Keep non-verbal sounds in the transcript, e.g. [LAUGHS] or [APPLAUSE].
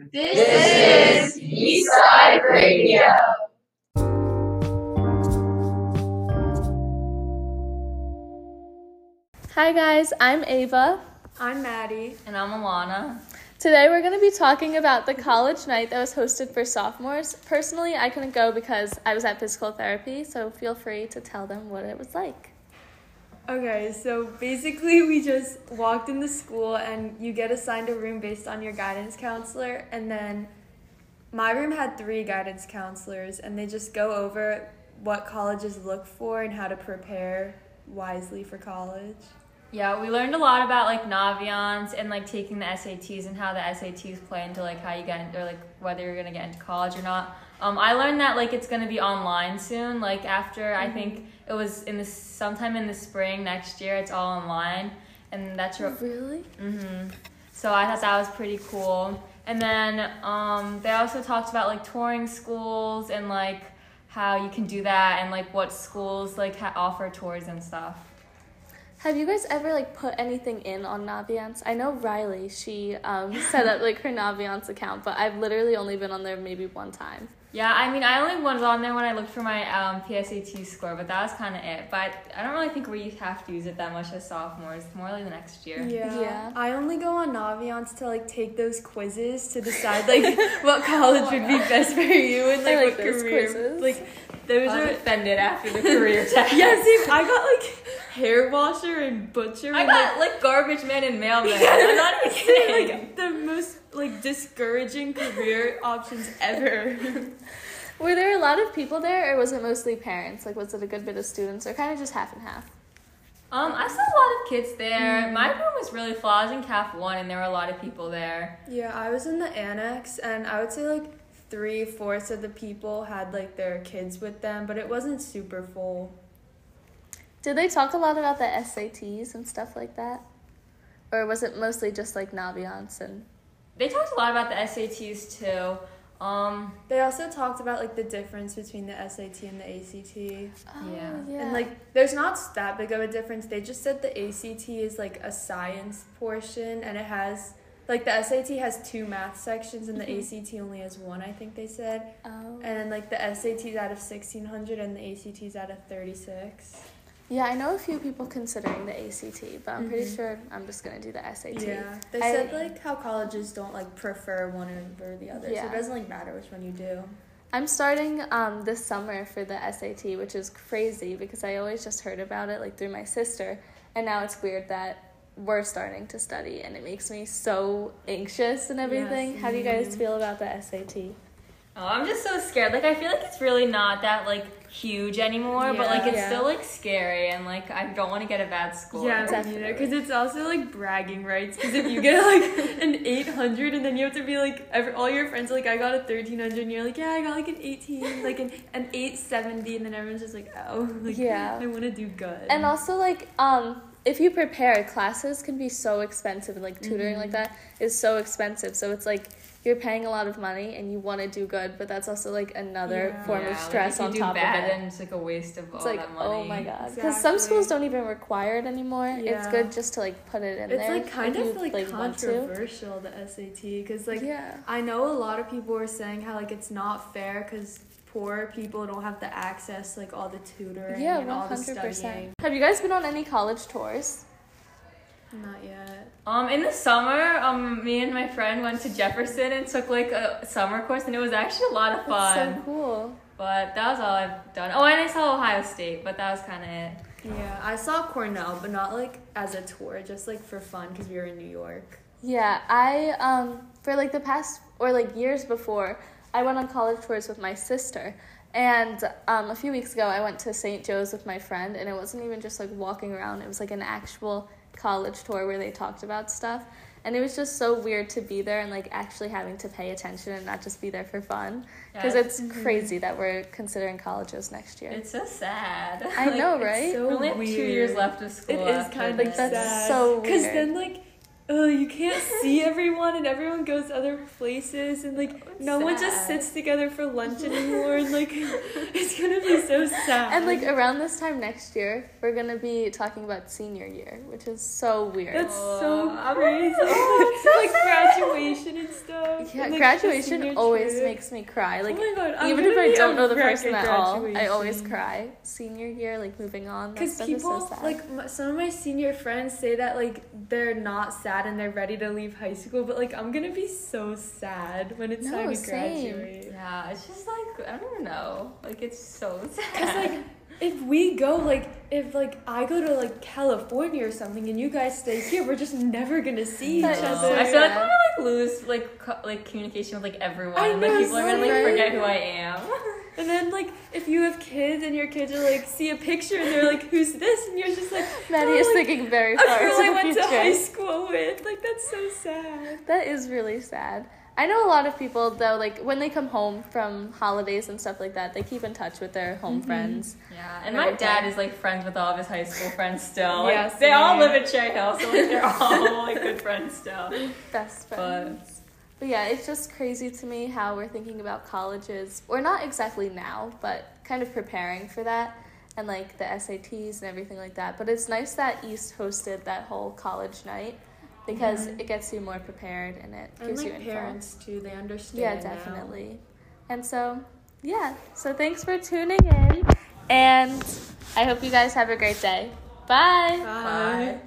This is Eastside Radio. Hi guys, I'm Ava. I'm Maddy. And I'm Alana. Today we're going to be talking about the college night that was hosted for sophomores. Personally, I couldn't go because I was at physical therapy, so feel free to tell them what it was like. Okay, so basically, we just walked in the school and you get assigned a room based on your guidance counselor. And then my room had three guidance counselors, and they just go over what colleges look for and how to prepare wisely for college. Yeah, we learned a lot about like Naviance and like taking the SATs and how the SATs play into like how you get into, or like whether you're gonna get into college or not. Um, I learned that like it's gonna be online soon. Like after mm-hmm. I think it was in the sometime in the spring next year, it's all online, and that's re- really. Mhm. So I thought that was pretty cool. And then um, they also talked about like touring schools and like how you can do that and like what schools like ha- offer tours and stuff. Have you guys ever like put anything in on Naviance? I know Riley, she um, [LAUGHS] set up like her Naviance account, but I've literally only been on there maybe one time. Yeah, I mean, I only was on there when I looked for my um, PSAT score, but that was kind of it. But I don't really think we have to use it that much as sophomores. More like the next year. Yeah. yeah. I only go on Naviance to like take those quizzes to decide like [LAUGHS] what college oh would be [LAUGHS] best for you and like, like what career. Quizzes. Like those are offended after the career test. yeah, I got like hair washer and butcher. I and, got like, like garbage man and mailman. [LAUGHS] I'm not even kidding. like the most like discouraging career options ever. [LAUGHS] Were there a lot of people there, or was it mostly parents? Like, was it a good bit of students, or kind of just half and half? Um, I saw a lot of kids there. Mm. My room was really full. I was in CAF one, and there were a lot of people there. Yeah, I was in the annex, and I would say like three fourths of the people had like their kids with them, but it wasn't super full. Did they talk a lot about the SATs and stuff like that, or was it mostly just like Naviance and? They talked a lot about the SATs too. Um, they also talked about like the difference between the SAT and the ACT. Oh, yeah. yeah. And like there's not that big of a difference. They just said the ACT is like a science portion and it has like the SAT has two math sections and the mm-hmm. ACT only has one, I think they said. Oh. And then like the SAT's out of 1600 and the ACT's out of 36. Yeah, I know a few people considering the ACT, but I'm mm-hmm. pretty sure I'm just gonna do the SAT. Yeah, they I, said like how colleges don't like prefer one over the other, yeah. so it doesn't like matter which one you do. I'm starting um, this summer for the SAT, which is crazy because I always just heard about it like through my sister, and now it's weird that we're starting to study, and it makes me so anxious and everything. Yes. How do you guys feel about the SAT? Oh, I'm just so scared. Like I feel like it's really not that like huge anymore, yeah, but like it's yeah. still like scary and like I don't want to get a bad score. Yeah, definitely. Because it's also like bragging rights. Because if you get [LAUGHS] like an 800 and then you have to be like every, all your friends are like I got a 1300 and you're like yeah I got like an 18 [LAUGHS] like an an 870 and then everyone's just like oh like yeah I want to do good. And also like um if you prepare classes can be so expensive and like tutoring mm-hmm. like that is so expensive so it's like you're paying a lot of money and you want to do good, but that's also like another yeah. form yeah, of stress like on top bad, of it. And it's like a waste of it's all like, that money. Oh my god, because exactly. some schools don't even require it anymore. Yeah. It's good just to like put it in it's there. It's like kind of you, like, like controversial the SAT because like yeah. I know a lot of people were saying how like it's not fair because poor people don't have the access like all the tutoring yeah, and 100%. all the studying. Have you guys been on any college tours? Not yet. Um, in the summer, um, me and my friend went to Jefferson and took like a summer course, and it was actually a lot of fun. That's so cool. But that was all I've done. Oh, and I saw Ohio State, but that was kind of it. Yeah, I saw Cornell, but not like as a tour, just like for fun because we were in New York. Yeah, I um for like the past or like years before, I went on college tours with my sister. And um, a few weeks ago, I went to St. Joe's with my friend, and it wasn't even just like walking around. It was like an actual college tour where they talked about stuff and it was just so weird to be there and like actually having to pay attention and not just be there for fun because yeah, it's mm-hmm. crazy that we're considering colleges next year. It's so sad. I [LAUGHS] like, know, right? So we only have two years left of school. It is kind of like that's sad. so because then like oh, you can't see [LAUGHS] everyone, and everyone goes other places, and like no one just sits together for lunch anymore, and like [LAUGHS] it's gonna be so sad. And like around this time next year, we're gonna be talking about senior year, which is so weird. that's so Oh, I'm crazy. so like graduation and stuff. yeah, and, like, graduation always trip. makes me cry. Oh like oh my god, even if I don't know the person at at all, I always cry. Senior year, like moving on, Because people is so sad. like m- some of my senior friends say that like they're not sad and they're ready to leave high school, but like I'm gonna be so sad when it's No, time to same. graduate. Yeah, it's just like I don't even know. Like it's so sad. [LAUGHS] Cause like if we go like if like I go to like California or something and you guys stay here, we're just never gonna see each That is No. other. I feel like sad. I'm gonna like lose like co- like communication with like everyone. I and, like know, people are gonna like right? forget who I am. [LAUGHS] And then like if you have kids and your kids are like see a picture and they're like, "Who's this?" and you're just like, Maddy "Oh, is like, thinking very far. a girl I the went to high school with. Like that's so sad. That is really sad. I know a lot of people though, like when they come home from holidays and stuff like that, they keep in touch with their home mm-hmm. friends. Yeah, and my dad is like friends with all of his high school friends still. Like, Yes, they all live in Cherry Hill, so like they're [LAUGHS] all like good friends still. Best But friends. But yeah, it's just crazy to me how we're thinking about colleges, or not exactly now, but kind of preparing for that and like the SATs and everything like that. But it's nice that East hosted that whole college night because it gets you more prepared and it And gives you like info. parents too, they understand. Yeah, now. definitely. And so, yeah. So thanks for tuning in, and I hope you guys have a great day. Bye. Bye. bye.